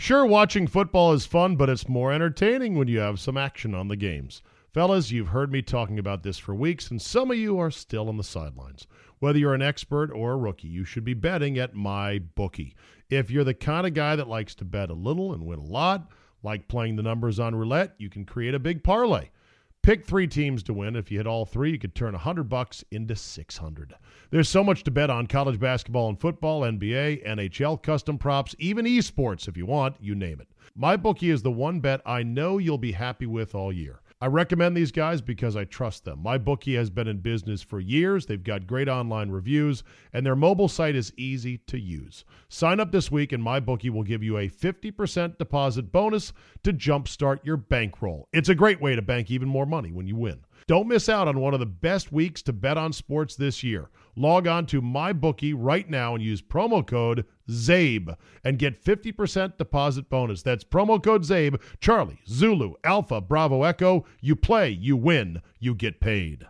Sure, watching football is fun, but it's more entertaining when you have some action on the games. Fellas, you've heard me talking about this for weeks, and some of you are still on the sidelines. Whether you're an expert or a rookie, you should be betting at my bookie. If you're the kind of guy that likes to bet a little and win a lot, like playing the numbers on roulette, you can create a big parlay. Pick three teams to win. If you hit all three, you could turn 100 bucks into 600. There's so much to bet on college basketball and football, NBA, NHL, custom props, even esports if you want, you name it. My bookie is the one bet I know you'll be happy with all year. I recommend these guys because I trust them. My bookie has been in business for years. They've got great online reviews, and their mobile site is easy to use. Sign up this week, and my bookie will give you a 50% deposit bonus to jumpstart your bankroll. It's a great way to bank even more money when you win. Don't miss out on one of the best weeks to bet on sports this year. Log on to MyBookie right now and use promo code ZABE and get 50% deposit bonus. That's promo code ZABE, Charlie, Zulu, Alpha, Bravo, Echo. You play, you win, you get paid.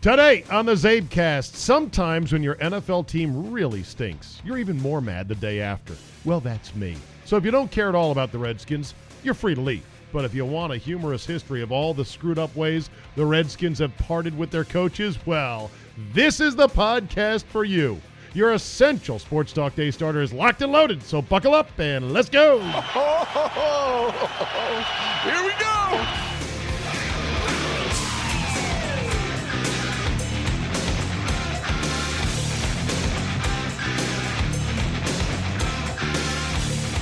Today on the Zabecast, sometimes when your NFL team really stinks, you're even more mad the day after. Well, that's me. So if you don't care at all about the Redskins, you're free to leave. But if you want a humorous history of all the screwed up ways the Redskins have parted with their coaches, well, this is the podcast for you. Your essential Sports Talk Day starter is locked and loaded, so buckle up and let's go. Here we go.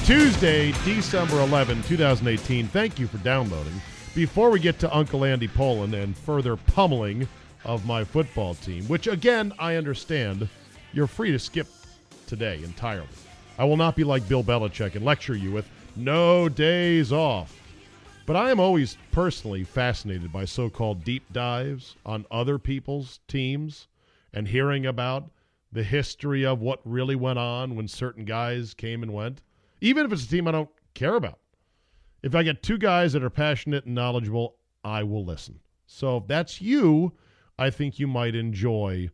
Tuesday, December 11, 2018. Thank you for downloading. Before we get to Uncle Andy Pollin and further pummeling of my football team, which again, I understand, you're free to skip today entirely. I will not be like Bill Belichick and lecture you with no days off. But I am always personally fascinated by so called deep dives on other people's teams and hearing about the history of what really went on when certain guys came and went even if it's a team I don't care about. If I get two guys that are passionate and knowledgeable, I will listen. So if that's you, I think you might enjoy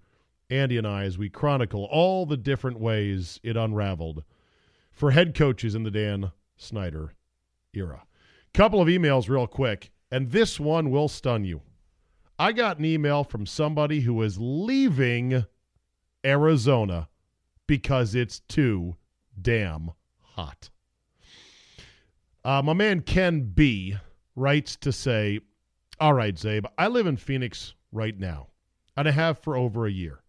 Andy and I as we chronicle all the different ways it unraveled for head coaches in the Dan Snyder era. Couple of emails real quick, and this one will stun you. I got an email from somebody who is leaving Arizona because it's too damn hot. Uh, my man Ken B writes to say, All right, Zabe, I live in Phoenix right now, and I have for over a year.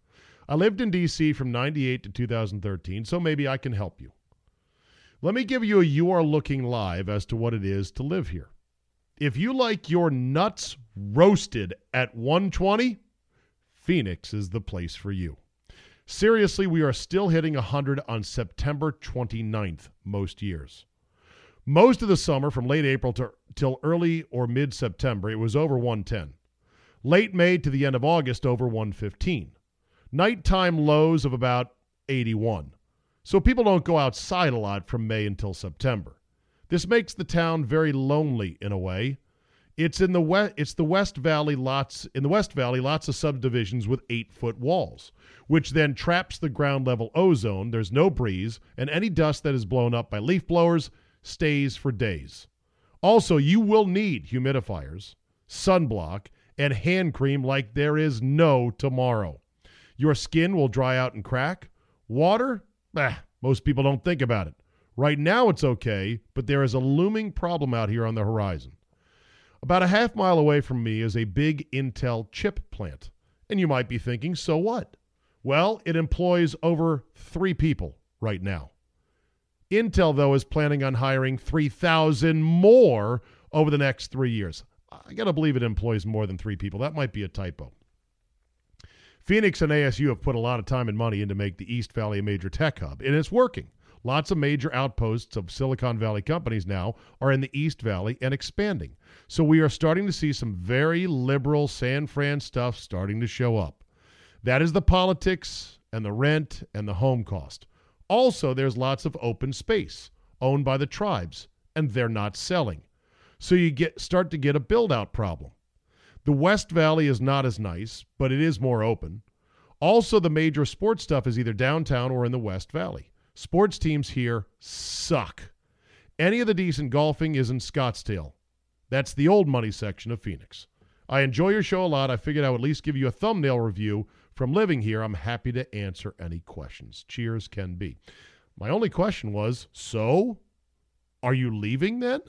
I lived in D.C. from 98 to 2013, so maybe I can help you. Let me give you a You Are Looking Live as to what it is to live here. If you like your nuts roasted at 120, Phoenix is the place for you. Seriously, we are still hitting 100 on September 29th most years. Most of the summer, from late April to till early or mid September, it was over 110. Late May to the end of August, over 115. Nighttime lows of about 81. So people don't go outside a lot from May until September. This makes the town very lonely in a way. It's in the west. It's the West Valley lots in the West Valley. Lots of subdivisions with eight foot walls, which then traps the ground level ozone. There's no breeze, and any dust that is blown up by leaf blowers stays for days. Also, you will need humidifiers, sunblock, and hand cream like there is no tomorrow. Your skin will dry out and crack. Water, eh, Most people don't think about it. Right now, it's okay, but there is a looming problem out here on the horizon. About a half mile away from me is a big Intel chip plant. And you might be thinking, so what? Well, it employs over three people right now. Intel, though, is planning on hiring 3,000 more over the next three years. I got to believe it employs more than three people. That might be a typo. Phoenix and ASU have put a lot of time and money in to make the East Valley a major tech hub, and it's working. Lots of major outposts of Silicon Valley companies now are in the East Valley and expanding. So we are starting to see some very liberal San Fran stuff starting to show up. That is the politics and the rent and the home cost. Also, there's lots of open space owned by the tribes, and they're not selling. So you get start to get a build out problem. The West Valley is not as nice, but it is more open. Also, the major sports stuff is either downtown or in the West Valley. Sports teams here suck. Any of the decent golfing is in Scottsdale. That's the old money section of Phoenix. I enjoy your show a lot. I figured I would at least give you a thumbnail review from living here. I'm happy to answer any questions. Cheers, Ken B. My only question was so, are you leaving then?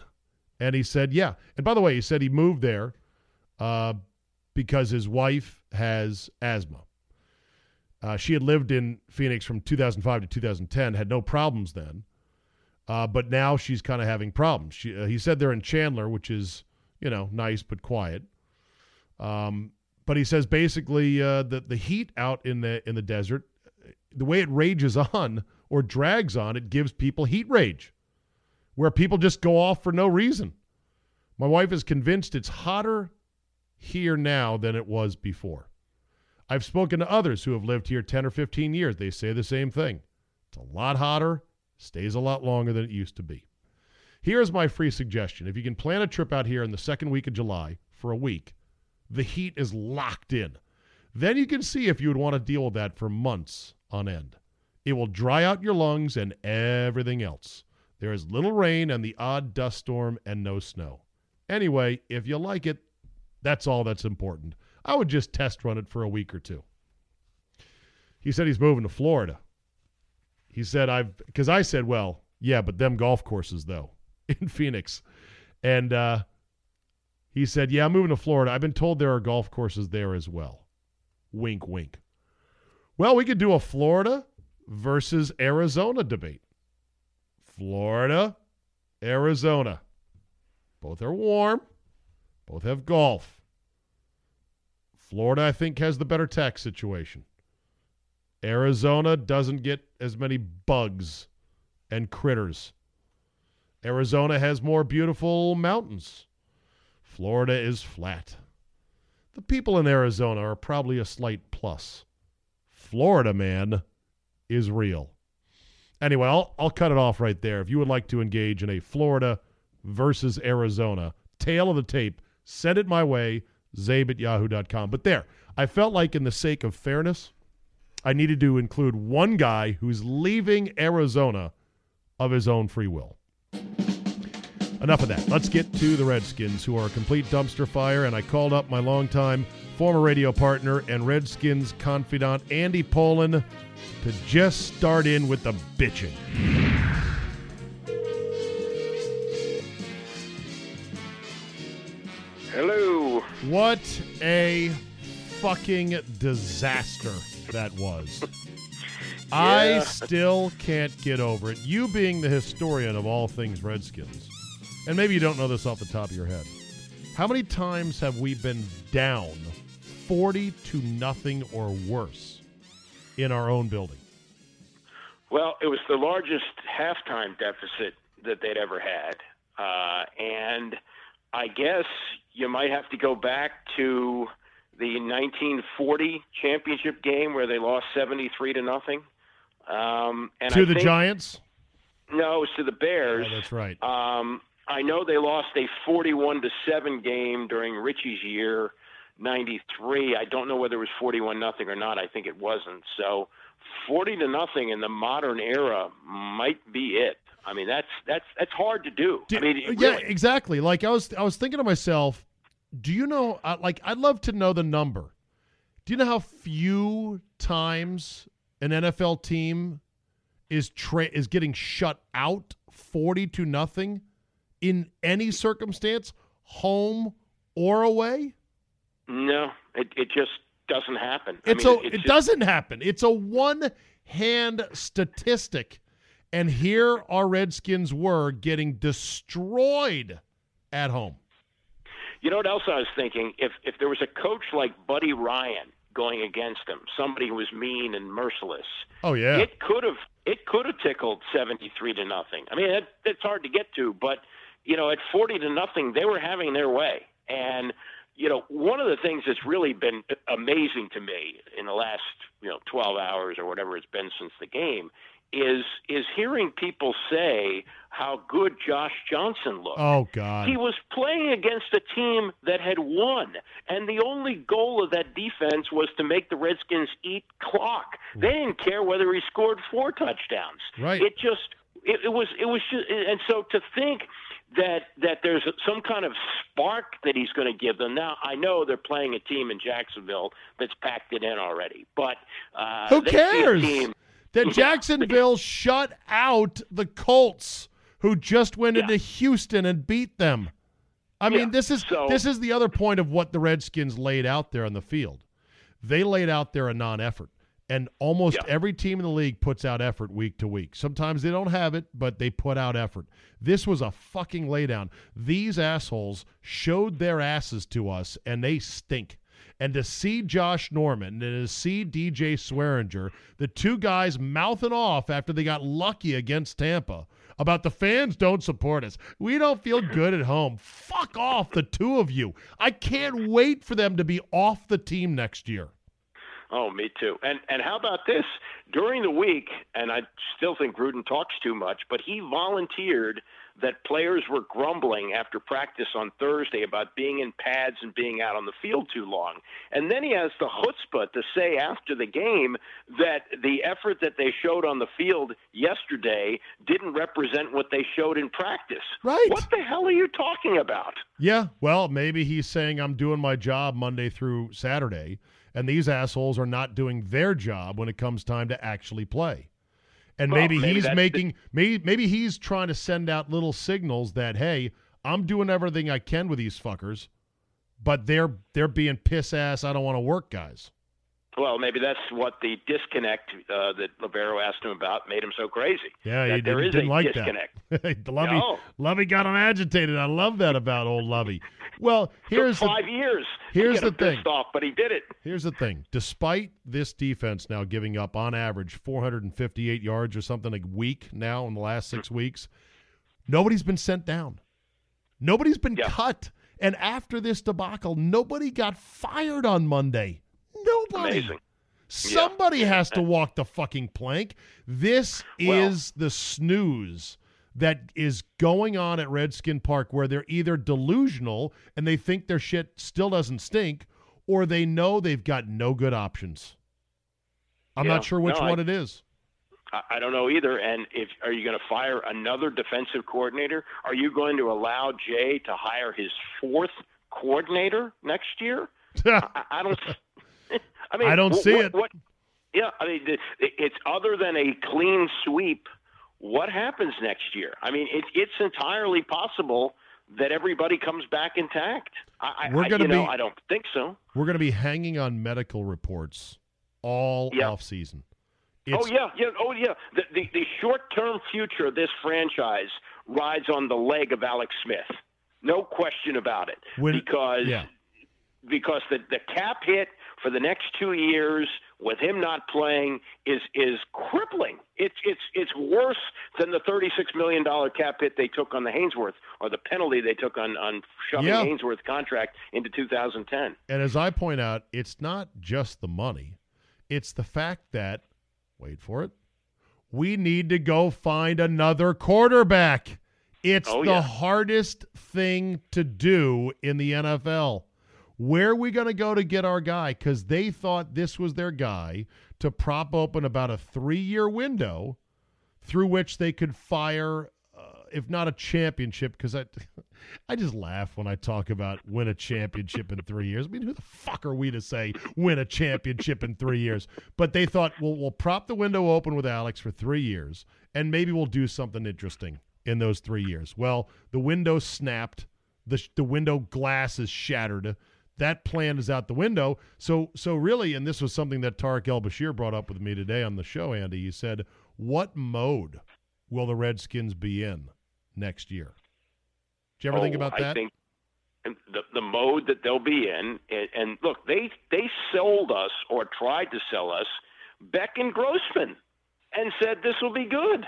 And he said, yeah. And by the way, he said he moved there uh, because his wife has asthma. Uh, she had lived in Phoenix from 2005 to 2010, had no problems then, uh, but now she's kind of having problems. She, uh, he said they're in Chandler, which is you know nice but quiet. Um, but he says basically uh, that the heat out in the in the desert, the way it rages on or drags on, it gives people heat rage, where people just go off for no reason. My wife is convinced it's hotter here now than it was before. I've spoken to others who have lived here 10 or 15 years. They say the same thing. It's a lot hotter, stays a lot longer than it used to be. Here's my free suggestion. If you can plan a trip out here in the second week of July for a week, the heat is locked in. Then you can see if you would want to deal with that for months on end. It will dry out your lungs and everything else. There is little rain and the odd dust storm and no snow. Anyway, if you like it, that's all that's important. I would just test run it for a week or two. He said he's moving to Florida. He said I've because I said, well, yeah, but them golf courses though in Phoenix, and uh, he said, yeah, I'm moving to Florida. I've been told there are golf courses there as well. Wink, wink. Well, we could do a Florida versus Arizona debate. Florida, Arizona. Both are warm. Both have golf. Florida, I think, has the better tax situation. Arizona doesn't get as many bugs and critters. Arizona has more beautiful mountains. Florida is flat. The people in Arizona are probably a slight plus. Florida, man, is real. Anyway, I'll, I'll cut it off right there. If you would like to engage in a Florida versus Arizona tale of the tape, Send it my way, zabe at yahoo.com. But there, I felt like, in the sake of fairness, I needed to include one guy who's leaving Arizona of his own free will. Enough of that. Let's get to the Redskins, who are a complete dumpster fire. And I called up my longtime former radio partner and Redskins confidant, Andy Pollin, to just start in with the bitching. What a fucking disaster that was. I still can't get over it. You being the historian of all things Redskins, and maybe you don't know this off the top of your head. How many times have we been down 40 to nothing or worse in our own building? Well, it was the largest halftime deficit that they'd ever had. Uh, and I guess you might have to go back to the 1940 championship game where they lost 73 to nothing. Um, and to I the think, Giants? No, it was to the Bears. Oh, that's right. Um, I know they lost a 41 to seven game during Richie's year, 93. I don't know whether it was 41 nothing or not. I think it wasn't. So 40 to nothing in the modern era might be it. I mean, that's that's that's hard to do. Do- I mean, yeah, exactly. Like I was, I was thinking to myself, do you know? uh, Like, I'd love to know the number. Do you know how few times an NFL team is tra- is getting shut out 40 to nothing in any circumstance, home or away? No, it, it just doesn't happen. It's I mean, a it's it just- doesn't happen. It's a one hand statistic. And here our Redskins were getting destroyed at home. You know what else I was thinking? If if there was a coach like Buddy Ryan going against him, somebody who was mean and merciless, Oh yeah. it could have it could have tickled seventy three to nothing. I mean, that, that's hard to get to, but you know, at forty to nothing, they were having their way. And you know, one of the things that's really been amazing to me in the last you know twelve hours or whatever it's been since the game is is hearing people say how good Josh Johnson looked. oh god. He was playing against a team that had won, and the only goal of that defense was to make the Redskins eat clock. They didn't care whether he scored four touchdowns. Right. It just it, it was it was just, and so to think that that there's some kind of spark that he's going to give them. Now I know they're playing a team in Jacksonville that's packed it in already, but uh, Who they see a cares? That Jacksonville shut out the Colts, who just went Yeah. into Houston and beat them. I mean, Yeah, this is so- this is the other point of what the Redskins laid out there on the field. They laid out there a non-effort, and almost Yeah. every team in the league puts out effort week to week. Sometimes they don't have it, but they put out effort. This was a fucking laydown. These assholes showed their asses to us, and they stink. And to see Josh Norman and to see DJ Swearinger, the two guys mouthing off after they got lucky against Tampa about the fans don't support us. We don't feel good at home. Fuck off, the two of you. I can't wait for them to be off the team next year. Oh, me too. And and how about this? During the week, and I still think Gruden talks too much, but he volunteered that players were grumbling after practice on Thursday about being in pads and being out on the field too long. And then he has the chutzpah to say after the game that the effort that they showed on the field yesterday didn't represent what they showed in practice. Right. What the hell are you talking about? Yeah, well, maybe he's saying I'm doing my job Monday through Saturday, and these assholes are not doing their job when it comes time to actually play. And Well, maybe, maybe he's making maybe maybe he's trying to send out little signals that hey, I'm doing everything I can with these fuckers, but they're they're being piss ass. I don't want to work, guys. Well, maybe that's what the disconnect uh, that Libero asked him about made him so crazy. Yeah, he there didn't, is didn't a like disconnect. that. Lovey, No. Lovey got him agitated. I love that about old Lovey. Well, here's Took the, five years. here's the thing. Off, but he did it. Here's the thing. Despite this defense now giving up on average 458 yards or something a week now in the last six weeks, nobody's been sent down. Nobody's been Yeah. cut. And after this debacle, nobody got fired on Monday. Nobody. Amazing. Somebody has to walk the fucking plank. This Well- is the snooze that is going on at Redskin Park where they're either delusional and they think their shit still doesn't stink or they know they've got no good options. I'm Yeah. not sure which No, I- one it is. I, I don't know either. And if are you going to fire another defensive coordinator? Are you going to allow Jay to hire his fourth coordinator next year? I, I don't. I mean, I don't see what, it. What? Yeah, I mean, it's other than a clean sweep. What happens next year? I mean, it, it's entirely possible that everybody comes back intact. I, We're gonna you know, be- I don't think so. We're going to be hanging on medical reports all Yeah. off season. oh yeah, yeah, oh yeah. The the, the short term future of this franchise rides on the leg of Alex Smith. No question about it. When- because yeah. because the the cap hit for the next two years with him not playing is is crippling. It's it's it's worse than the thirty six million dollar cap hit they took on the Haynesworth or the penalty they took on on shoving Yeah. Haynesworth contract into 2010. And as I point out, it's not just the money, it's the fact that, wait for it, we need to go find another quarterback. It's Oh, the yeah. hardest thing to do in the NFL. Where are we going to go to get our guy? Because they thought this was their guy to prop open about a three year window through which they could fire uh, if not a championship, because I, I just laugh when I talk about win a championship in three years. I mean, who the fuck are we to say win a championship in three years? But they thought, well, we'll prop the window open with Alex for three years, and maybe we'll do something interesting in those three years. Well, the window snapped, the the window glass is shattered. That plan is out the window. So, so really, and this was something that Tarik El Bashir brought up with me today on the show. Andy, he said, "What mode will the Redskins be in next year?" Did you ever oh, think about that? I think the the mode that they'll be in, and, and look, they they sold us or tried to sell us Beck and Grossman, and said this will be good.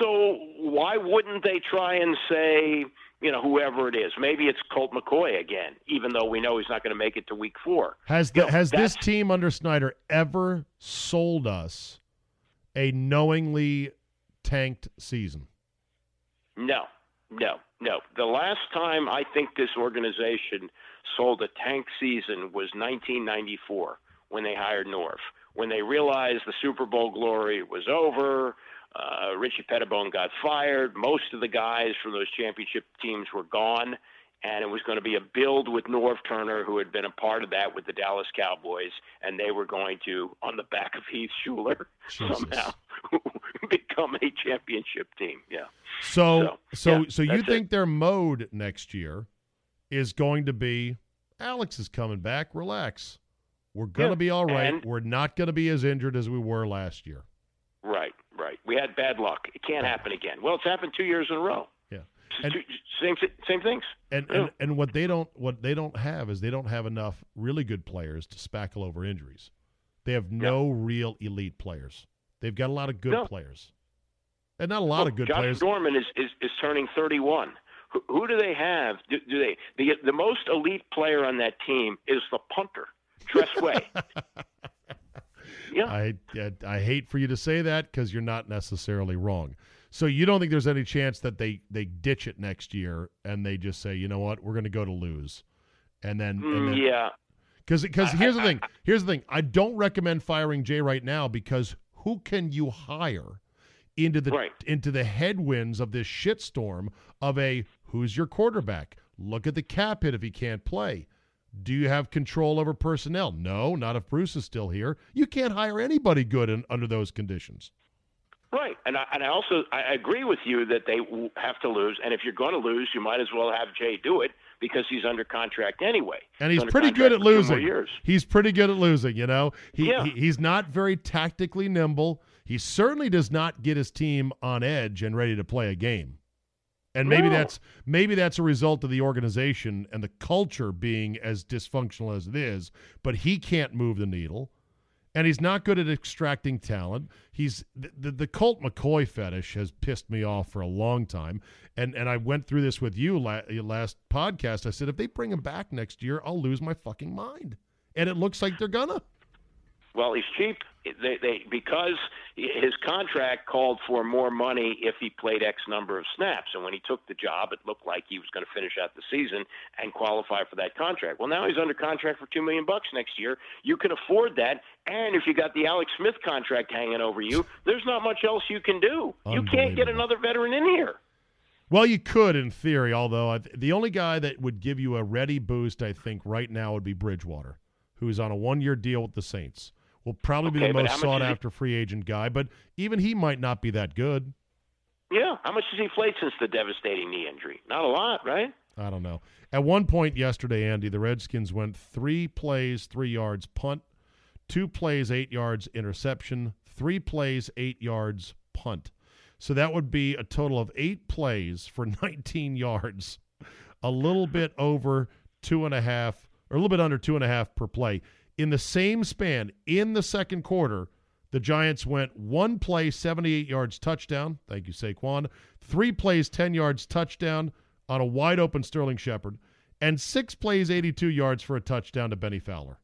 So why wouldn't they try and say, you know, whoever it is? Maybe it's Colt McCoy again, even though we know he's not going to make it to week four. Has the, you know, has this team under Snyder ever sold us a knowingly tanked season? No, no, no. The last time I think this organization sold a tank season was 1994 when they hired Norv. When they realized the Super Bowl glory was over, uh, Richie Petitbon got fired. Most of the guys from those championship teams were gone, and it was going to be a build with Norv Turner, who had been a part of that with the Dallas Cowboys, and they were going to, on the back of Heath Shuler, Jesus. somehow become a championship team. Yeah. So, so, so, yeah, so you think it. their mode next year is going to be Alex is coming back. Relax. We're going to yeah. be all right. And, We're not going to be as injured as we were last year. Right. We had bad luck. It can't happen again. Well, it's happened two years in a row. Yeah. And, same same things. And, yeah. and and what they don't what they don't have is they don't have enough really good players to spackle over injuries. They have no yeah. real elite players. They've got a lot of good no. players, and not a lot well, of good Josh players. Norman is, is is turning thirty one. Who, who, do they have? Do, do, they the the most elite player on that team is the punter, Tress Way. Yeah. I, I, I hate for you to say that because you're not necessarily wrong. So you don't think there's any chance that they they ditch it next year and they just say, you know what, we're going to go to lose, and then, mm, and then yeah. Because because here's the thing. Here's the thing. I don't recommend firing Jay right now because who can you hire into the right. into the headwinds of this shitstorm of a who's your quarterback? Look at the cap hit if he can't play. Do you have control over personnel? No, not if Bruce is still here. You can't hire anybody good in, under those conditions. Right, and I, and I also I agree with you that they have to lose, and if you're going to lose, you might as well have Jay do it because he's under contract anyway. And he's, he's pretty good at losing. He's pretty good at losing. You know, he, yeah. he he's not very tactically nimble. He certainly does not get his team on edge and ready to play a game. And maybe no. that's maybe that's a result of the organization and the culture being as dysfunctional as it is, but he can't move the needle. And he's not good at extracting talent. He's the, the, the Colt McCoy fetish has pissed me off for a long time. And and I went through this with you la- uh, last podcast. I said if they bring him back next year, I'll lose my fucking mind. And it looks like they're gonna. Well, he's cheap. They, they because his contract called for more money if he played X number of snaps, and when he took the job, it looked like he was going to finish out the season and qualify for that contract. Well, now he's under contract for two million bucks next year. You can afford that, and if you got the Alex Smith contract hanging over you, there's not much else you can do. You can't get another veteran in here. Well, you could in theory, although the only guy that would give you a ready boost, I think, right now would be Bridgewater, who's on a one-year deal with the Saints will probably okay, be the most sought after free agent guy, but even he might not be that good. Yeah. How much has he played since the devastating knee injury? Not a lot, right? I don't know. At one point yesterday, Andy, the Redskins went three plays, three yards, punt, two plays, eight yards, interception, three plays, eight yards, punt. So that would be a total of eight plays for 19 yards, a little bit over two and a half, or a little bit under two and a half per play in the same span in the second quarter, the Giants went one play, 78 yards touchdown. Thank you, Saquon. Three plays, 10 yards touchdown on a wide open Sterling Shepard, and six plays, 82 yards for a touchdown to Bennie Fowler.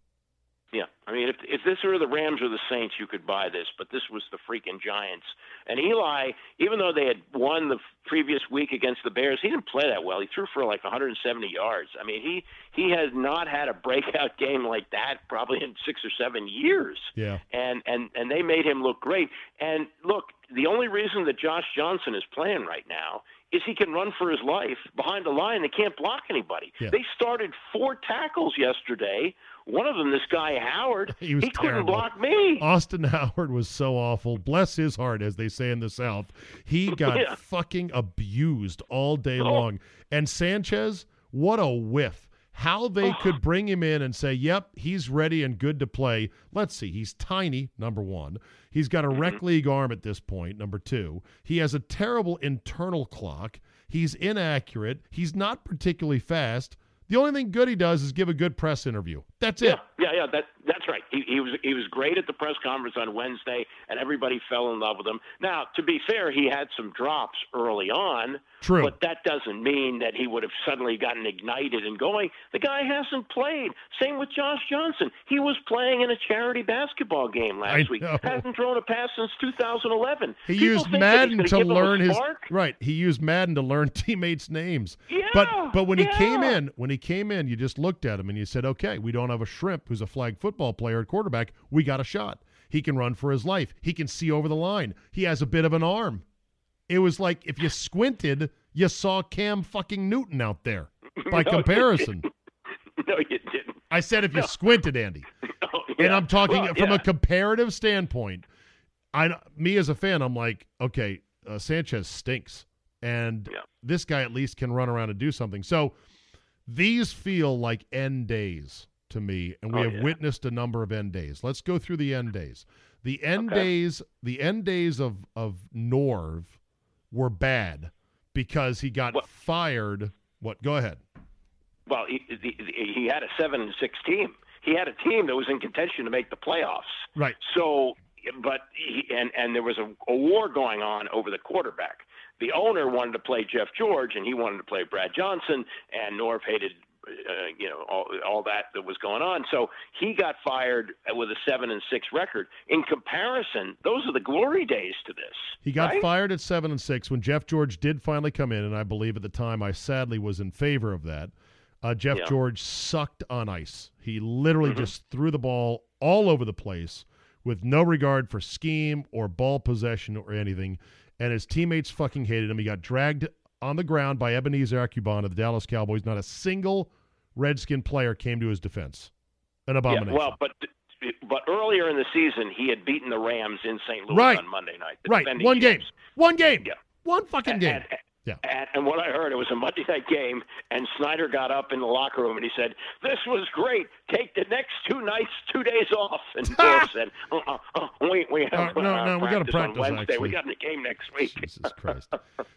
Yeah, I mean mean, if if this were the Rams or the Saints, you could buy this, but this was the freaking Giants. And Eli, even though they had won the previous week against the Bears, he didn't play that well. He threw for like 170 yards. I mean, he he has not had a breakout game like that probably in six or seven years. Yeah. And and and they made him look great. And look, the only reason that Josh Johnson is playing right now is he can run for his life behind the line. They can't block anybody. Yeah. They started four tackles yesterday. One of them, this guy Howard, He was couldn't block me. Austin Howard was so awful. Bless his heart, as they say in the South. He got Yeah. fucking abused all day Oh. long. And Sanchez, what a whiff. How they could bring him in and say, yep, he's ready and good to play. Let's see. He's tiny, number one. He's got a mm-hmm. rec league arm at this point, number two. He has a terrible internal clock. He's inaccurate. He's not particularly fast. The only thing good he does is give a good press interview. That's Yeah, it. yeah, yeah. That that's right. He, he was he was great at the press conference on Wednesday, and everybody fell in love with him. Now, to be fair, he had some drops early on, True. but that doesn't mean that he would have suddenly gotten ignited and going. The guy hasn't played. Same with Josh Johnson. He was playing in a charity basketball game last I week. know. Hasn't thrown a pass since 2011. He People used Madden to gonna give them a learn his right. He used Madden to learn teammates' names. Yeah, but but when he came in, when he came in, you just looked at him and you said, "Okay, we don't have a shrimp who's a flag football player at quarterback. We got a shot. He can run for his life. He can see over the line. He has a bit of an arm." It was like if you squinted, you saw Cam fucking Newton out there. By No, comparison, No, you didn't. I said if you squinted, Andy. Oh, And. I'm talking Well, from yeah. a comparative standpoint. I me as a fan, I'm like, okay, uh, Sanchez stinks, and Yeah. this guy at least can run around and do something. So these feel like end days to me, and we Oh, have yeah. witnessed a number of end days. Let's go through the end days. The end Okay. days, the end days of of Norv were bad because he got What? fired. What? Go ahead. Well, he, he, he had a seven and six team. He had a team that was in contention to make the playoffs. Right. So, but he, and and there was a, a war going on over the quarterback. The owner wanted to play Jeff George, and he wanted to play Brad Johnson, and Norv hated. Uh, you know all, all that that was going on. So he got fired with a seven and six record. In comparison, those are the glory days to this. He got right? fired at seven and six when Jeff George did finally come in, and I believe at the time I sadly was in favor of that. Uh, Jeff Yeah. George sucked on ice. He literally Mm-hmm. just threw the ball all over the place with no regard for scheme or ball possession or anything. And his teammates fucking hated him. He got dragged on the ground by Ebenezer Ekuban of the Dallas Cowboys. Not a single Redskin player came to his defense. An abomination. Yeah, well, but but earlier in the season, he had beaten the Rams in St. Louis Right. on Monday night. right. One game. One game. Yeah. One fucking game. And, Yeah. and, and what I heard, it was a Monday night game, and Snyder got up in the locker room and he said, "This was great. Take the next two nights, two days off." And Bill said, uh, uh, "We we have Uh, no, uh, no, we gotta practice practice, on Wednesday. actually." We got a game next week." Jesus Christ.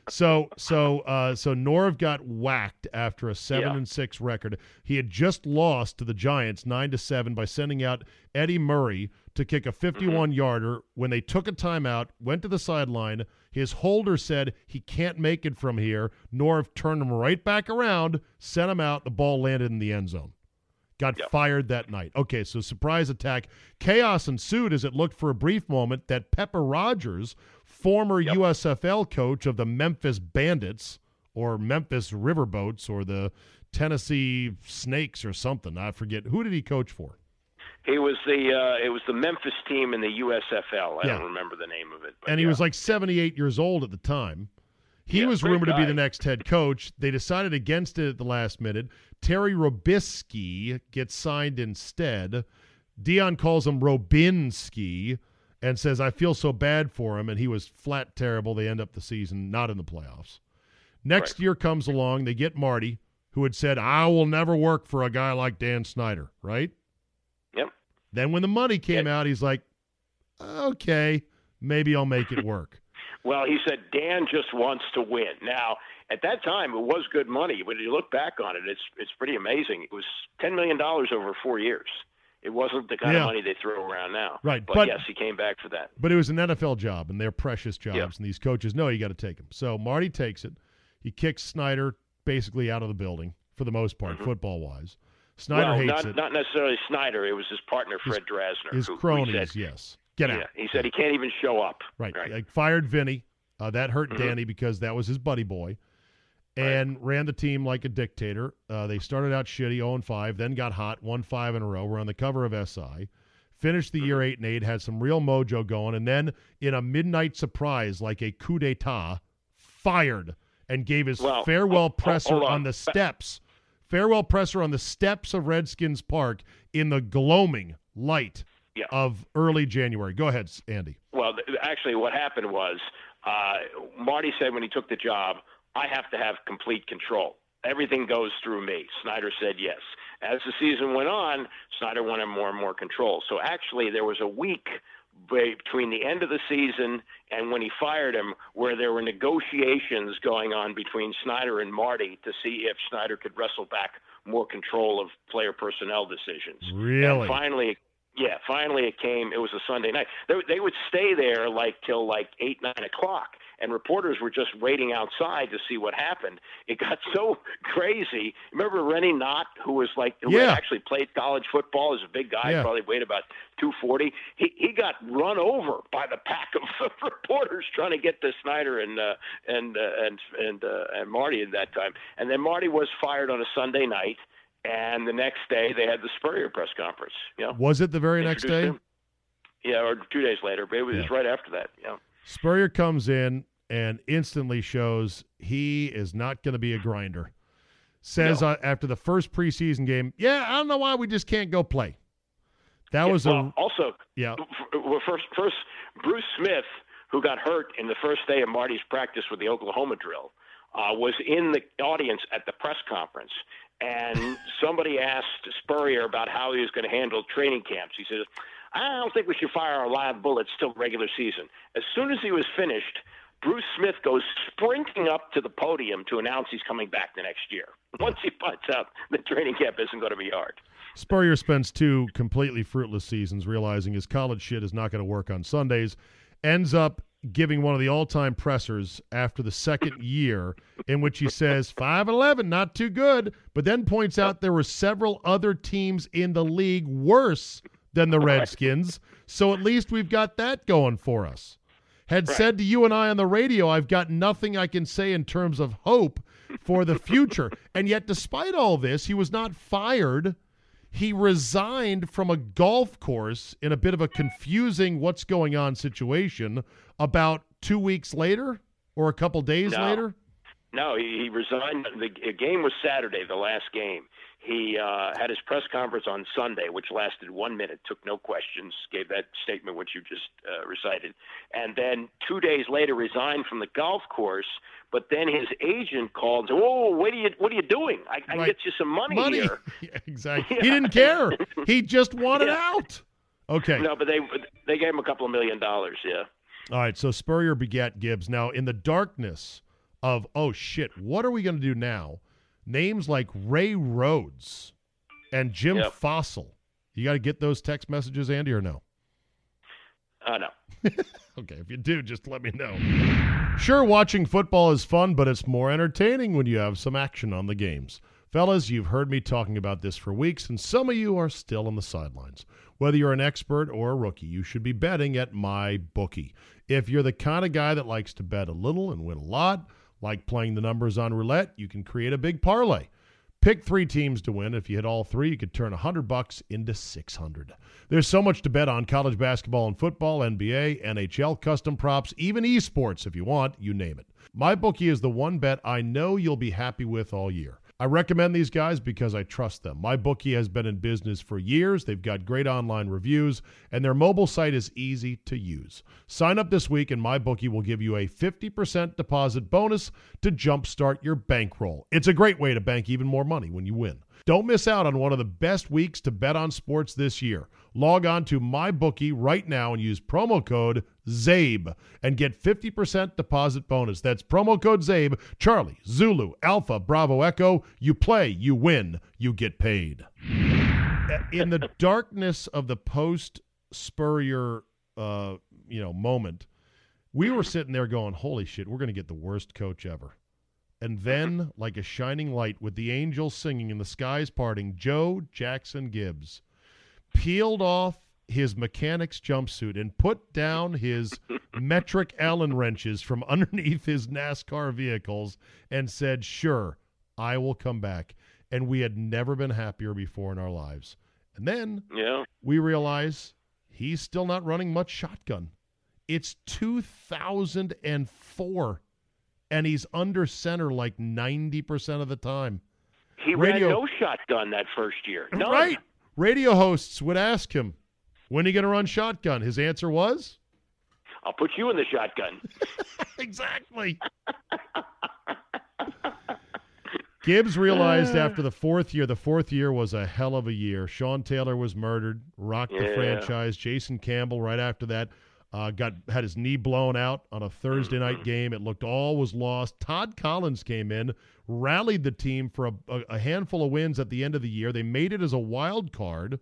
So so uh so Norv got whacked after a seven Yeah. and six record. He had just lost to the Giants nine to seven by sending out Eddie Murray to kick a 51 yarder when they took a timeout, went to the sideline. His holder said he can't make it from here. Norv turned him right back around, sent him out. The ball landed in the end zone. Got Yep. fired that night. Okay, so surprise attack. Chaos ensued as it looked for a brief moment that Pepper Rogers, former Yep. USFL coach of the Memphis Bandits or Memphis Riverboats or the Tennessee Snakes or something, I forget. Who did he coach for? He was the uh, it was the Memphis team in the USFL. I Yeah. don't remember the name of it. but and he yeah. was like 78 years old at the time. He Yeah, was rumored to be the next head coach. They decided against it at the last minute. Terry Robiskie gets signed instead. Dion calls him Robinski and says, I feel so bad for him. And he was flat terrible. They end up the season not in the playoffs. Next Right. year comes along. They get Marty, who had said, I will never work for a guy like Dan Snyder, right? Then when the money came out, he's like, okay, maybe I'll make it work. Well, he said Dan just wants to win. Now, at that time, it was good money. When you look back on it, it's it's pretty amazing. It was ten million dollars over four years. It wasn't the kind Yeah. of money they throw around now. Right, But, but- yes, he came back for that. But it was an NFL job, and they're precious jobs, Yeah. and these coaches know you got to take them. So Marty takes it. He kicks Snyder basically out of the building for the most part, Mm-hmm. football wise. Snyder well, hates not, it. not necessarily Snyder. It was his partner Fred Drasner. His who, who cronies, said, yes. Get out. yeah, he said he can't even show up. Right. Right. Like fired Vinny. Uh, that hurt Mhm. Danny because that was his buddy boy. And ran the team like a dictator. Uh, they started out shitty, 0 and 5, then got hot, won five in a row. We're on the cover of SI. Finished the Mm-hmm. year 8 and 8, had some real mojo going, and then in a midnight surprise, like a coup d'etat, fired and gave his Well, farewell oh, oh, presser hold on. on the steps. Farewell presser on the steps of Redskins Park in the gloaming light Yeah. of early January. Go ahead, Andy. Well, th- actually, what happened was uh, Marty said when he took the job, I have to have complete control. Everything goes through me. Snyder said yes. As the season went on, Snyder wanted more and more control. So actually, there was a week between the end of the season and when he fired him where there were negotiations going on between Snyder and Marty to see if Snyder could wrestle back more control of player personnel decisions. Really? And finally, yeah, finally it came. It was a Sunday night. They, they would stay there like till like eight, nine o'clock, and reporters were just waiting outside to see what happened. It got so crazy. Remember Rennie Knott, who was like who Yeah. actually played college football, is a big guy, Yeah. probably weighed about two forty. He he got run over by the pack of reporters trying to get to Snyder and uh, and uh, and and uh, and Marty at that time. And then Marty was fired on a Sunday night. And the next day, they had the Spurrier press conference. You know, Was it the very next day? him. Yeah, or two days later, but it was Yeah. right after that. Yeah. Spurrier comes in and instantly shows he is not going to be a grinder. Says No. uh, after the first preseason game, yeah, I don't know why we just can't go play. That was well, a also yeah, well, first first Bruce Smith, who got hurt in the first day of Marty's practice with the Oklahoma drill, uh, was in the audience at the press conference, and somebody asked Spurrier about how he was going to handle training camps. He says, "I don't think we should fire our live bullets till regular season." As soon as he was finished. Bruce Smith goes sprinting up to the podium to announce he's coming back the next year. Once he finds up, the training camp isn't going to be hard. Spurrier spends two completely fruitless seasons realizing his college shit is not going to work on Sundays. Ends up giving one of the all-time pressers after the second year in which he says 5-11 not too good but then points out there were several other teams in the league worse than the redskins so at least we've got that going for us had Right. said to you and I on the radio, I've got nothing I can say in terms of hope for the future. and yet, despite all this, he was not fired. He resigned from a golf course in a bit of a confusing what's going on situation about two weeks later or a couple days No. later. No, he, he resigned. The g- game was Saturday, the last game. He uh, had his press conference on Sunday, which lasted one minute, took no questions, gave that statement which you just uh, recited, and then two days later resigned from the golf course. But then his agent called and said, "Whoa, what are you what are you doing? I, I Right. get you some money, here." Yeah, exactly. He didn't care. He just wanted Yeah. out. Okay. No, but they they gave him a couple of million dollars. Yeah. All right, so Spurrier begat Gibbs. Now, in the darkness of, oh shit, what are we going to do now? Names like Ray Rhodes and Jim Yep. Fassel. You got to get those text messages, Andy, or no? Uh, no. Okay, if you do, just let me know. Sure, watching football is fun, but it's more entertaining when you have some action on the games. Fellas, you've heard me talking about this for weeks, and some of you are still on the sidelines. Whether you're an expert or a rookie, you should be betting at my bookie. If you're the kind of guy that likes to bet a little and win a lot, like playing the numbers on roulette, you can create a big parlay. Pick three teams to win. If you hit all three, you could turn 100 bucks into 600. There's so much to bet on college basketball and football, NBA, NHL, custom props, even esports if you want, you name it. MyBookie is the one bet I know you'll be happy with all year. I recommend these guys because I trust them. My bookie has been in business for years. They've got great online reviews, and their mobile site is easy to use. Sign up this week, and my bookie will give you a 50% deposit bonus to jumpstart your bankroll. It's a great way to bank even more money when you win. Don't miss out on one of the best weeks to bet on sports this year. Log on to MyBookie right now and use promo code ZABE and get 50% deposit bonus. That's promo code ZABE, Charlie, Zulu, Alpha, Bravo, Echo. You play, you win, you get paid. In the darkness of the post Spurrier uh, you know, moment, we were sitting there going, "Holy shit, we're going to get the worst coach ever." And then, like a shining light with the angels singing and the skies parting, Joe Jackson Gibbs peeled off his mechanic's jumpsuit and put down his metric Allen wrenches from underneath his NASCAR vehicles and said, Sure, I will come back. And we had never been happier before in our lives. And then Yeah. we realize he's still not running much shotgun. It's 2004, and he's under center like 90% of the time. He Radio- ran no shotgun that first year. None. Right. Radio hosts would ask him, when are you going to run shotgun? His answer was, I'll put you in the shotgun. exactly. Gibbs realized after the fourth year, the fourth year was a hell of a year. Sean Taylor was murdered, rocked the franchise. Jason Campbell, right after that, uh, got had his knee blown out on a Thursday night game. It looked all was lost. Todd Collins came in, rallied the team for a, a, a handful of wins at the end of the year. They made it as a wild card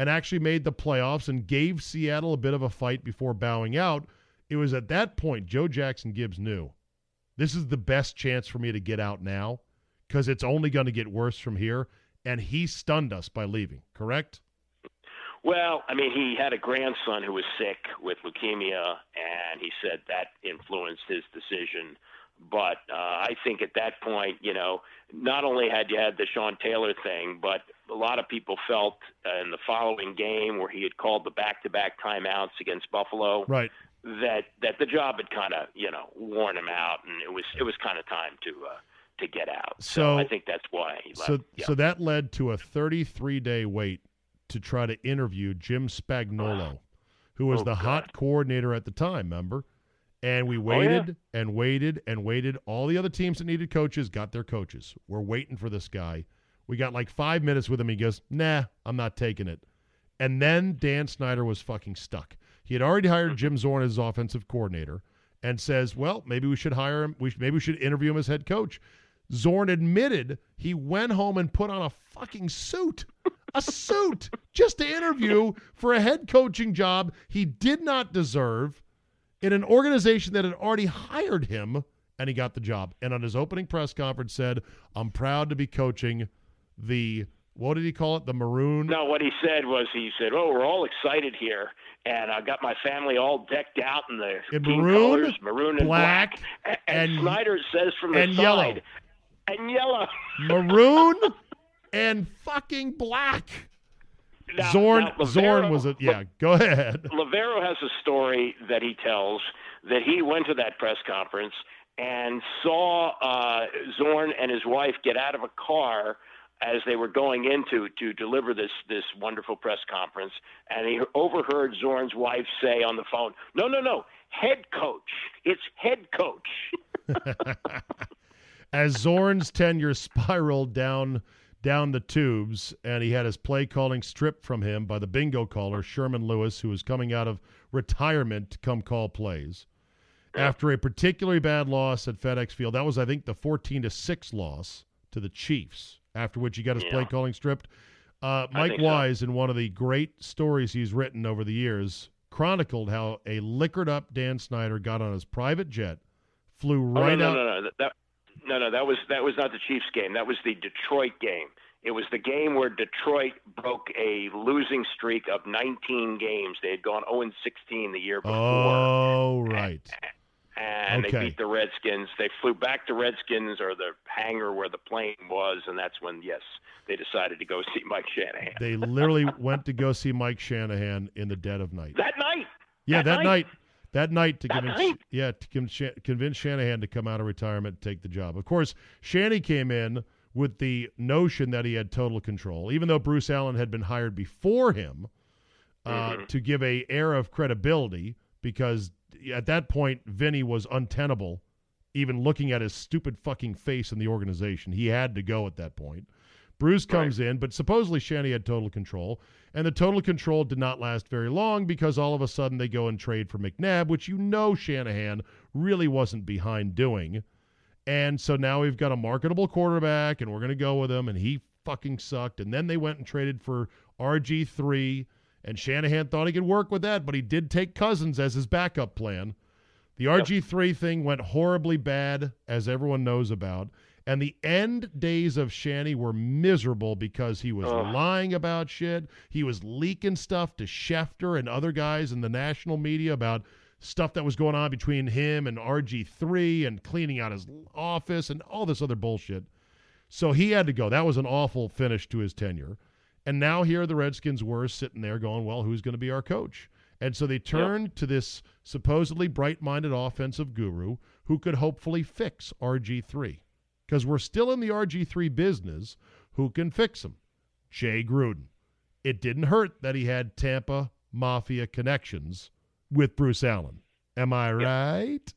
and actually made the playoffs and gave Seattle a bit of a fight before bowing out. It was at that point Joe Jackson Gibbs knew this is the best chance for me to get out now because it's only going to get worse from here. And he stunned us by leaving, correct? Well, I mean, he had a grandson who was sick with leukemia, and he said that influenced his decision. But uh, I think at that point, you know, not only had you had the Sean Taylor thing, but a lot of people felt uh, in the following game where he had called the back-to-back timeouts against Buffalo Right. that that the job had kind of you know worn him out, and it was it was kind of time to uh, to get out. So- I think that's why he left. So, yeah. so that led to a 33 day wait to try to interview Jim Spagnuolo, who was Oh, the God. hot coordinator at the time, remember? And we yeah. waited and waited and waited. All the other teams that needed coaches got their coaches. We're waiting for this guy. We got like five minutes with him. He goes, nah, I'm not taking it. And then Dan Snyder was fucking stuck. He had already hired Jim mm-hmm. Zorn as his offensive coordinator and says, well, maybe we should hire him. We, maybe we should interview him as head coach. Zorn admitted he went home and put on a fucking suit, a suit, just to interview for a head coaching job he did not deserve in an organization that had already hired him, and he got the job. And on his opening press conference, said, "I'm proud to be coaching the what did he call it? The maroon." No, what he said was he said, "Oh, we're all excited here, and I got my family all decked out in the In maroon, colors, maroon and black, black, and, and- Snyder says from the and side, yellow. and yellow." maroon and fucking black. Now- Zorn now, Zorn was a yeah. Go ahead. Lavero has a story that he tells that he went to that press conference and saw uh, Zorn and his wife get out of a car as they were going into to deliver this this wonderful press conference, and he overheard Zorn's wife say on the phone, "No, no, no, head coach. It's head coach." As Zorn's tenure spiraled down down the tubes, and he had his play calling stripped from him by the bingo caller Sherman Lewis, who was coming out of retirement to come call plays. After a particularly bad loss at FedEx Field, that was I think the fourteen to six loss to the Chiefs. After which he got his play calling stripped. Uh, Mike think so. Wise, in one of the great stories he's written over the years, chronicled how a liquored up Dan Snyder got on his private jet, flew Oh, right no, out. no, no, no, that, no, no, that was that was not the Chiefs game. That was the Detroit game. It was the game where Detroit broke a losing streak of 19 games. They had gone 0 16 the year before, Oh, right. and okay. they beat the Redskins. They flew back to Redskins or the hangar where the plane was, and that's when yes, they decided to go see Mike Shanahan They literally went to go see Mike Shanahan in the dead of night. that night. yeah, that that night. night. That night to That convince night. yeah to convince Shanahan to come out of retirement and take the job. Of course, Shanny came in with the notion that he had total control, even though Bruce Allen had been hired before him uh, Mhm. to give a air of credibility because at that point Vinny was untenable. Even looking at his stupid fucking face in the organization, he had to go at that point. Bruce comes in, but supposedly Shanny had total control, and the total control did not last very long because all of a sudden they go and trade for McNabb, which you know Shanahan really wasn't behind doing. And so now we've got a marketable quarterback, and we're going to go with him, and he fucking sucked. And then they went and traded for RG3, and Shanahan thought he could work with that, but he did take Cousins as his backup plan. The RG3 thing went horribly bad, as everyone knows about. And the end days of Shanny were miserable because he was Ugh. lying about shit. He was leaking stuff to Schefter and other guys in the national media about stuff that was going on between him and RG3 and cleaning out his office and all this other bullshit. So he had to go. That was an awful finish to his tenure. And now here the Redskins were sitting there going, well, who's going to be our coach? And so they turned to this supposedly bright minded offensive guru who could hopefully fix RG3. Because we're still in the RG3 business. Who can fix him? Jay Gruden. It didn't hurt that he had Tampa Mafia connections with Bruce Allen. Am I right?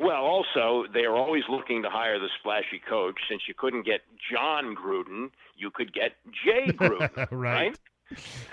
Well, also, they are always looking to hire the splashy coach. Since you couldn't get Jon Gruden, you could get Jay Gruden, Right.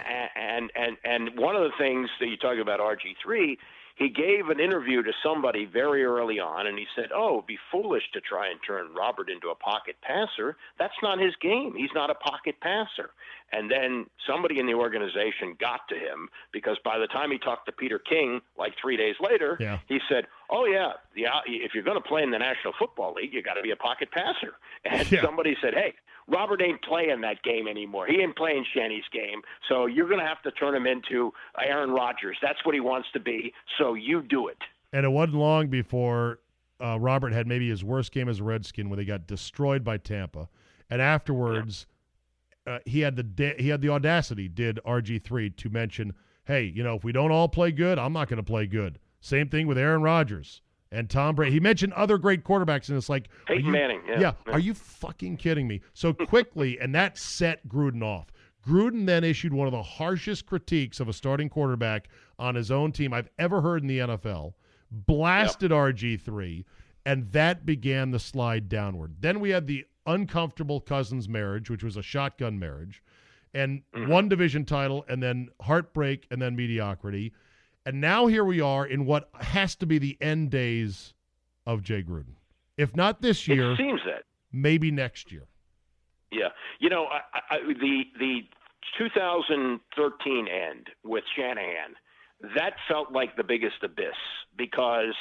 A- And and and one of the things that you talk about RG3, he gave an interview to somebody very early on, and he said, "Oh, it'd be foolish to try and turn Robert into a pocket passer. That's not his game. He's not a pocket passer." And then somebody in the organization got to him because by the time he talked to Peter King, like three days later, Yeah. he said, "Oh yeah, yeah. If you're going to play in the National Football League, you got to be a pocket passer." And Yeah. somebody said, "Hey, Robert ain't playing that game anymore. He ain't playing Shanny's game. So you're going to have to turn him into Aaron Rodgers. That's what he wants to be. So you do it." And it wasn't long before uh, Robert had maybe his worst game as a Redskin when they got destroyed by Tampa, and afterwards uh, he had the da- he had the audacity did RG three to mention, hey, you know, if we don't all play good, I'm not going to play good. Same thing with Aaron Rodgers and Tom Brady. He mentioned other great quarterbacks, and it's like Peyton you- Manning, yeah. Are you fucking kidding me? So quickly, and that set Gruden off. Gruden then issued one of the harshest critiques of a starting quarterback on his own team I've ever heard in the NFL. Blasted RG3, and that began the slide downward. Then we had the uncomfortable Cousins marriage, which was a shotgun marriage, and mm-hmm. one division title, and then heartbreak, and then mediocrity. And now here we are in what has to be the end days of Jay Gruden. If not this year, It seems that. maybe next year. Yeah, you know, I, I, the the 2013 end with Shanahan, that felt like the biggest abyss because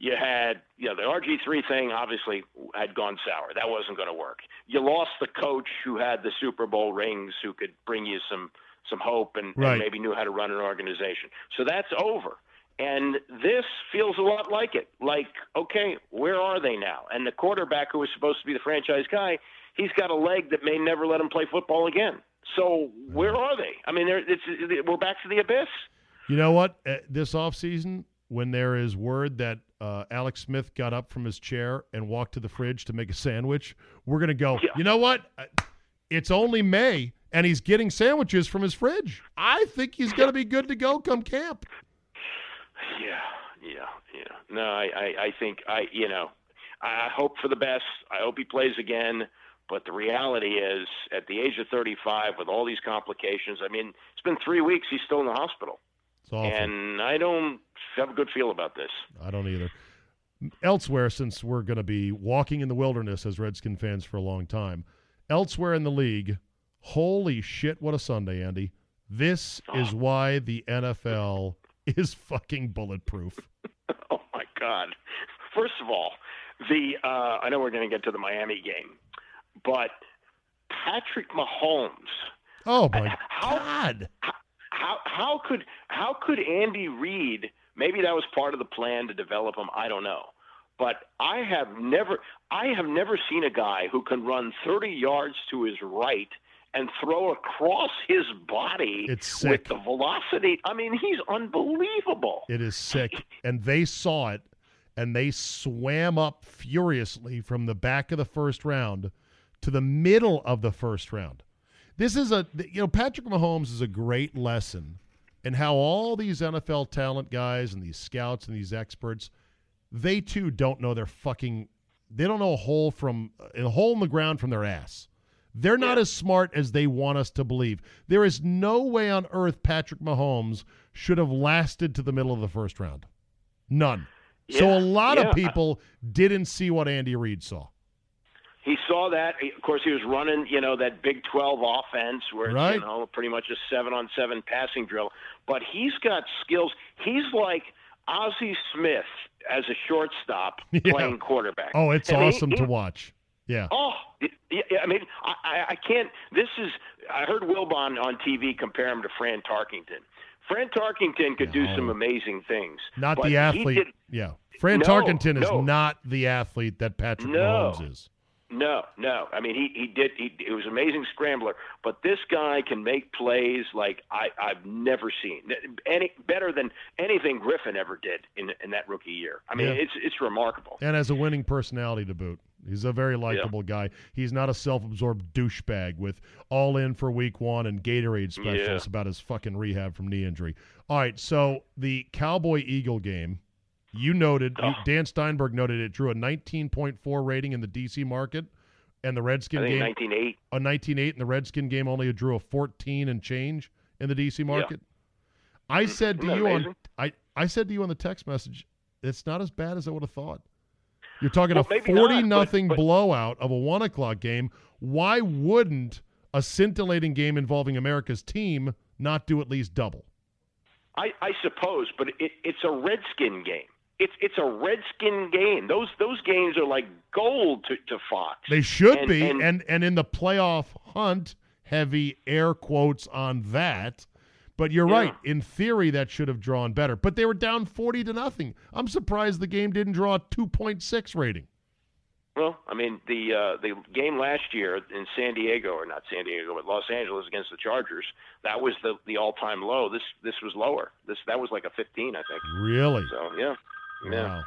you had, you know, the RG3 thing obviously had gone sour. That wasn't going to work. You lost the coach who had the Super Bowl rings, who could bring you some some hope and, Right. and maybe knew how to run an organization. So that's over. And this feels a lot like it. Like, okay, where are they now? And the quarterback who was supposed to be the franchise guy, he's got a leg that may never let him play football again. So where are they? I mean, we're back to the abyss. You know what? Uh, this offseason, when there is word that uh, Alex Smith got up from his chair and walked to the fridge to make a sandwich, we're going to go, Yeah. you know what? Uh, It's only May, and he's getting sandwiches from his fridge. I think he's going to be good to go come camp. Yeah, yeah, yeah. No, I, I, I think I, you know, I hope for the best. I hope he plays again. But the reality is, at the age of 35, with all these complications, I mean, it's been three weeks. He's still in the hospital, It's awful. and I don't have a good feel about this. I don't either. Elsewhere, since we're going to be walking in the wilderness as Redskin fans for a long time, elsewhere in the league, holy shit, what a Sunday, Andy. This is why the NFL is fucking bulletproof. Oh my God! First of all, the uh, I know we're going to get to the Miami game, but Patrick Mahomes. Oh, my How- God. how how could how could Andy Reid? Maybe that was part of the plan to develop him. I don't know, but I have never I have never seen a guy who can run 30 yards to his right and throw across his body with the velocity. I mean, he's unbelievable. It is sick. And they saw it and they swam up furiously from the back of the first round to the middle of the first round. This is a, you know, Patrick Mahomes is a great lesson in how all these NFL talent guys and these scouts and these experts, they too don't know their fucking, they don't know a hole from, a hole in the ground from their ass. They're not as smart as they want us to believe. There is no way on earth Patrick Mahomes should have lasted to the middle of the first round. None. so a lot yeah. of people didn't see what Andy Reid saw. He saw that. Of course, he was running, you know, that Big 12 offense where it's, Right. you know, pretty much a seven on seven passing drill. But he's got skills. He's like Ozzie Smith as a shortstop Yeah. playing quarterback. Oh, it's mean, awesome he- to watch. Yeah. Oh, yeah, I mean, I, I- can't. This is. I heard Wilbon on TV compare him to Fran Tarkenton. Fran Tarkenton could do some amazing things. Not the he athlete. did- yeah. Fran No, Tarkenton is no. not the athlete that Patrick No. Mahomes is. No, no. I mean, he he did. He, he was an amazing scrambler, but this guy can make plays like I I've never seen any better than anything Griffin ever did in in that rookie year. I mean, Yeah. it's it's remarkable. And has a winning personality to boot. He's a very likable guy. He's not a self-absorbed douchebag with all in for week one and Gatorade specials Yeah. about his fucking rehab from knee injury. All right, so the Cowboy Eagle game, you noted, you- Oh. Dan Steinberg noted it drew a 19.4 rating in the DC market, and the Redskin game 1908. a 19.8 and the Redskin game only drew a 14 and change in the DC market. I mm-hmm. said to Isn't you on? I, I said to you on the text message, it's not as bad as I would have thought. You're talking Well, a 40 not, but- nothing but- blowout of a one o'clock game. Why wouldn't a scintillating game involving America's team not do at least double? I, I suppose, but it, it's a Redskin game. It's it's a Redskin game. Those those games are like gold to, to Fox. They should And- be, and- and, and in the playoff hunt, heavy air quotes on that. But you're Yeah. right. In theory, that should have drawn better. But they were down forty to nothing. I'm surprised the game didn't draw a two point six rating. Well, I mean the uh, the game last year in San Diego, or not San Diego, but Los Angeles against the Chargers, that was the the all time low. This this was lower. This that was like a 15, I think. Really? So yeah, yeah. Wow.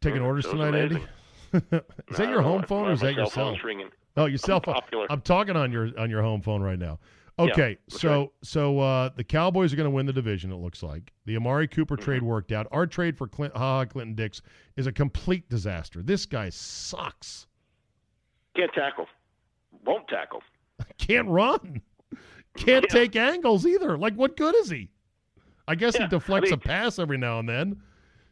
Taking orders tonight, Andy? amazing. is I that your home phone or is that your cell phone's ringing. Oh, your cell phone. popular. I'm talking on your on your home phone right now. Okay, that's so right. so uh, the Cowboys are going to win the division. It looks like the Amari Cooper Mm-hmm. trade worked out. Our trade for Clint, Ha Clinton Dix is a complete disaster. This guy sucks. Can't tackle. Won't tackle. Can't run. Can't Yeah. take angles either. Like, what good is he? I guess Yeah, he I deflects mean- a pass every now and then.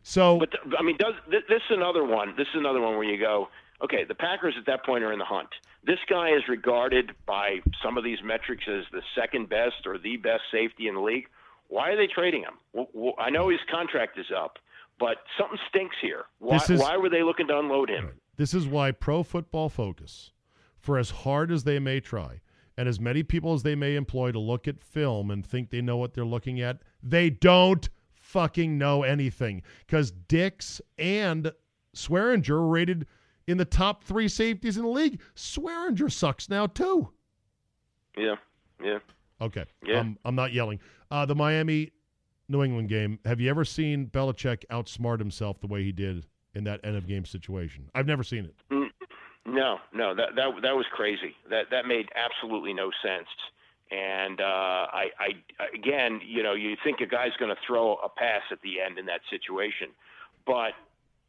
So But I mean, does this, this is another one? This is another one where you go, okay, the Packers at that point are in the hunt. This guy is regarded by some of these metrics as the second best or the best safety in the league. Why are they trading him? I know his contract is up, but something stinks here. Why, is- why were they looking to unload him? This is why Pro Football Focus, for as hard as they may try, and as many people as they may employ to look at film and think they know what they're looking at, they don't fucking know anything. Because Dix and Swearinger were rated in the top three safeties in the league. Swearinger sucks now, too. Yeah, yeah. Okay. Yeah. Um, I'm not yelling. Uh, the Miami New England game, have you ever seen Belichick outsmart himself the way he did in that end of game situation? I've never seen it. No, no, that that that was crazy. That that made absolutely no sense. And uh, I, I again, you know, you think a guy's going to throw a pass at the end in that situation, but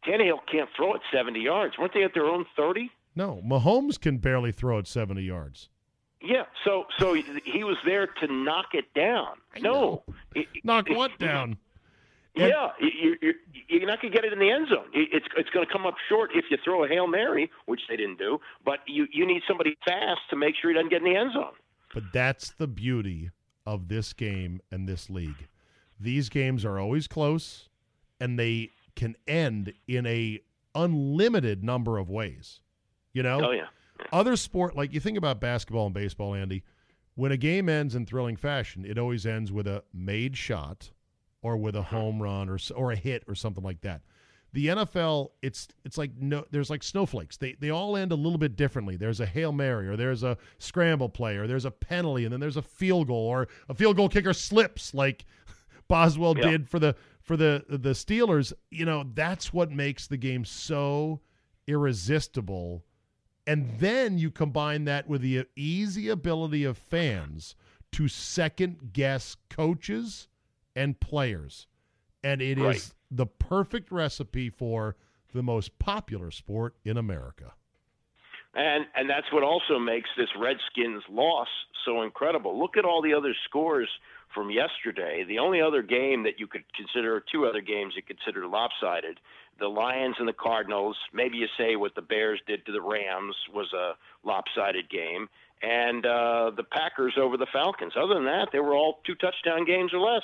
Tannehill can't throw it 70 yards. Weren't they at their own 30? No, Mahomes can barely throw it 70 yards. Yeah. So so he was there to knock it down. No. It- Knock it- what down? And- Yeah, you, you, you're not going to get it in the end zone. It's it's going to come up short if you throw a hail mary, which they didn't do. But you you need somebody fast to make sure he doesn't get in the end zone. But that's the beauty of this game and this league. These games are always close and they can end in a unlimited number of ways. You know? Oh yeah. other sport like you think about basketball and baseball andy when a game ends in thrilling fashion it always ends with a made shot or with a uh-huh. home run or or a hit or something like that the NFL it's it's like no there's like snowflakes they they all end a little bit differently there's a hail mary or there's a scramble play or there's a penalty and then there's a field goal or a field goal kicker slips like Boswell Yeah. did for the for the the Steelers you know that's what makes the game so irresistible and then you combine that with the easy ability of fans to second guess coaches and players. And it is Right. the perfect recipe for the most popular sport in America. And and that's what also makes this Redskins loss so incredible. Look at all the other scores from yesterday. The only other game that you could consider, two other games you consider lopsided, the Lions and the Cardinals. Maybe you say what the Bears did to the Rams was a lopsided game, and uh, the Packers over the Falcons. Other than that, they were all two touchdown games or less.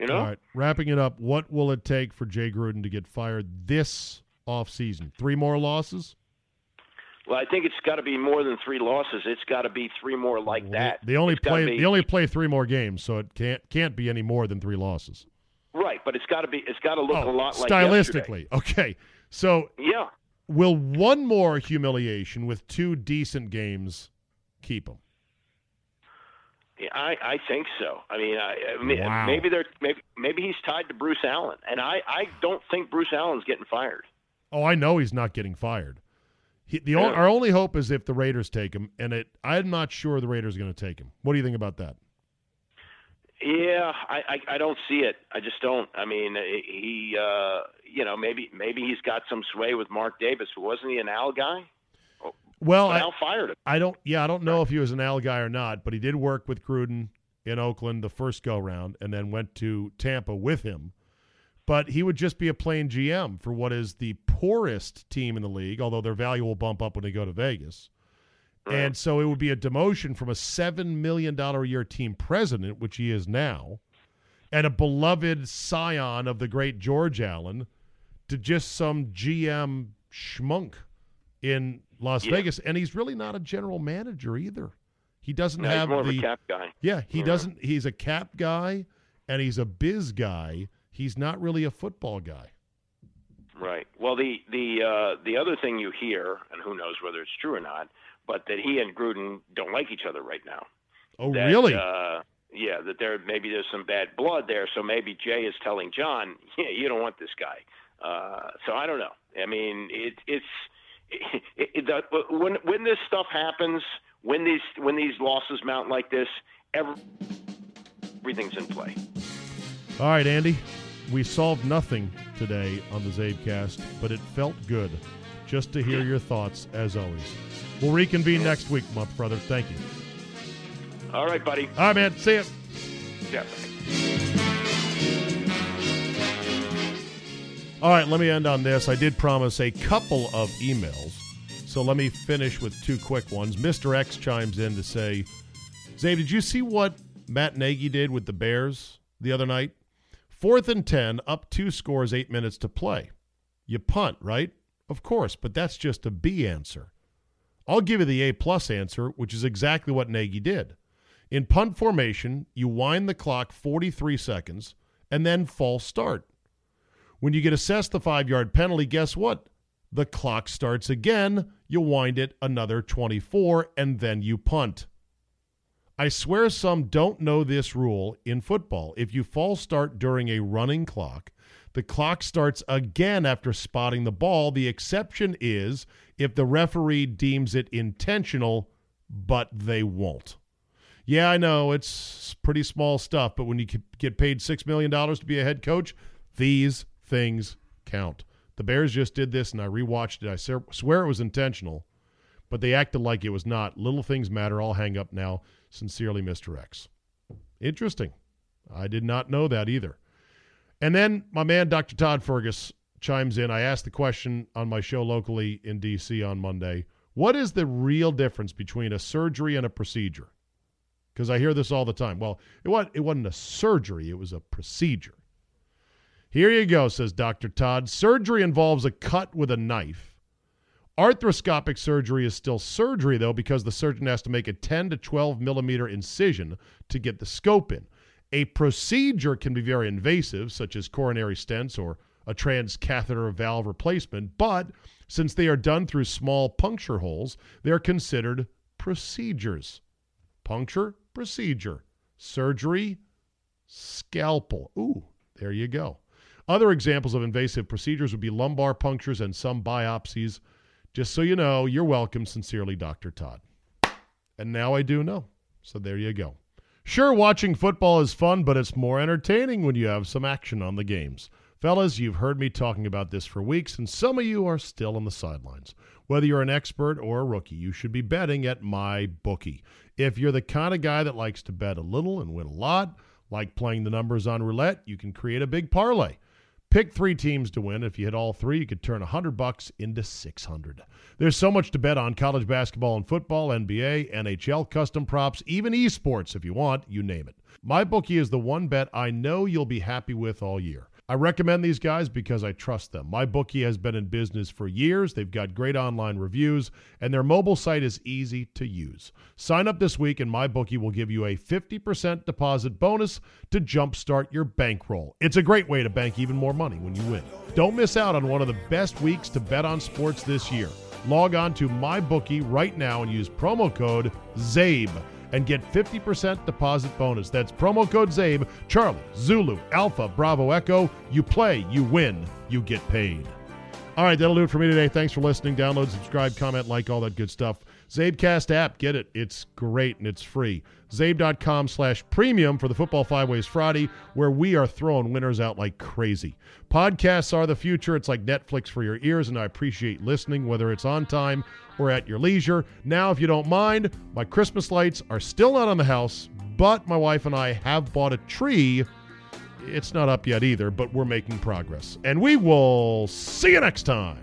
You know? All right, wrapping it up, what will it take for Jay Gruden to get fired this offseason? Three more losses? Well, I think it's got to be more than three losses. It's got to be three more like that. They only It's play be- they only play three more games, so it can't can't be any more than three losses. right, but it's got to be. It's got to look Oh, a lot like yesterday. stylistically. Okay. So Yeah, will one more humiliation with two decent games keep him? Yeah, I, I think so. I mean, I, I mean Wow. maybe they're maybe maybe he's tied to Bruce Allen, and I, I don't think Bruce Allen's getting fired. Oh, I know he's not getting fired. He, the Yeah. only, our only hope is if the Raiders take him, and it I'm not sure the Raiders are going to take him. What do you think about that? Yeah, I, I I don't see it. I just don't. I mean, he uh, you know maybe maybe he's got some sway with Mark Davis. Wasn't he an Al guy? Well, But I, Al fired him. I don't. Yeah, I don't know if he was an Al guy or not, but he did work with Gruden in Oakland the first go round, and then went to Tampa with him. But he would just be a plain GM for what is the poorest team in the league, although their value will bump up when they go to Vegas. And so it would be a demotion from a seven million dollar a year team president, which he is now, and a beloved scion of the great George Allen, to just some GM schmunk in Las Yeah. Vegas. And he's really not a general manager either. He doesn't No, have more the of a cap guy. yeah, he Yeah. doesn't. He's a cap guy and he's a biz guy. He's not really a football guy. Right. Well, the the uh, the other thing you hear, and who knows whether it's true or not, but that he and Gruden don't like each other right now. Oh, that, really? Uh, yeah, that there maybe there's some bad blood there. So maybe Jay is telling Jon, yeah, you don't want this guy. Uh, so I don't know. I mean, it, it's it, it, the, when when this stuff happens, when these when these losses mount like this, every, everything's in play. All right, Andy. We solved nothing today on the Zabecast, but it felt good just to hear your thoughts, as always. We'll reconvene next week, my brother. Thank you. All right, buddy. All right, man. See ya. Yeah. All right, let me end on this. I did promise a couple of emails, so let me finish with two quick ones. Mr. X chimes in to say, Zabe, did you see what Matt Nagy did with the Bears the other night? Fourth and 10, up two scores, eight minutes to play. You punt, right? Of course, but that's just a B answer. I'll give you the A plus answer, which is exactly what Nagy did. In punt formation, you wind the clock 43 seconds and then false start. When you get assessed the five yard penalty, guess what? The clock starts again. You wind it another 24, and then you punt. I swear some don't know this rule in football. If you false start during a running clock, the clock starts again after spotting the ball. The exception is if the referee deems it intentional, but they won't. Yeah, I know it's pretty small stuff, but when you get paid $6 million to be a head coach, these things count. The Bears just did this, and I rewatched it. I swear it was intentional, but they acted like it was not. Little things matter. I'll hang up now. Sincerely, Mr. X. Interesting. I did not know that either. And then my man, Dr. Todd Fergus, chimes in. I asked the question on my show locally in D.C. on Monday What is the real difference between a surgery and a procedure? Because I hear this all the time. Well, it wasn't a surgery, it was a procedure. Here you go, says Dr. Todd. Surgery involves a cut with a knife. Arthroscopic surgery is still surgery, though, because the surgeon has to make a 10 to 12 millimeter incision to get the scope in. A procedure can be very invasive, such as coronary stents or a transcatheter valve replacement, but since they are done through small puncture holes, they are considered procedures. Puncture, procedure. Surgery, scalpel. Ooh, there you go. Other examples of invasive procedures would be lumbar punctures and some biopsies. Just so you know, you're welcome. Sincerely, Dr. Todd. And now I do know. So there you go. Sure, watching football is fun, but it's more entertaining when you have some action on the games. Fellas, you've heard me talking about this for weeks, and some of you are still on the sidelines. Whether you're an expert or a rookie, you should be betting at my bookie. If you're the kind of guy that likes to bet a little and win a lot, like playing the numbers on roulette, you can create a big parlay. Pick three teams to win. If you hit all three, you could turn 100 bucks into 600. There's so much to bet on college basketball and football, NBA, NHL, custom props, even esports if you want, you name it. MyBookie is the one bet I know you'll be happy with all year. I recommend these guys because I trust them. My bookie has been in business for years. They've got great online reviews, and their mobile site is easy to use. Sign up this week, and my bookie will give you a 50% deposit bonus to jumpstart your bankroll. It's a great way to bank even more money when you win. Don't miss out on one of the best weeks to bet on sports this year. Log on to my bookie right now and use promo code ZABE and get 50% deposit bonus. That's promo code ZABE, Charlie, Zulu, Alpha, Bravo, Echo. You play, you win, you get paid. All right, that'll do it for me today. Thanks for listening. Download, subscribe, comment, like, all that good stuff. Zabecast app, get it. It's great and it's free. Zabe.com slash premium for the Football Five Ways Friday, where we are throwing winners out like crazy. Podcasts are the future. It's like Netflix for your ears, and I appreciate listening, whether it's on time or at your leisure. Now, if you don't mind, my Christmas lights are still not on the house, but my wife and I have bought a tree. It's not up yet either, but we're making progress. And we will see you next time.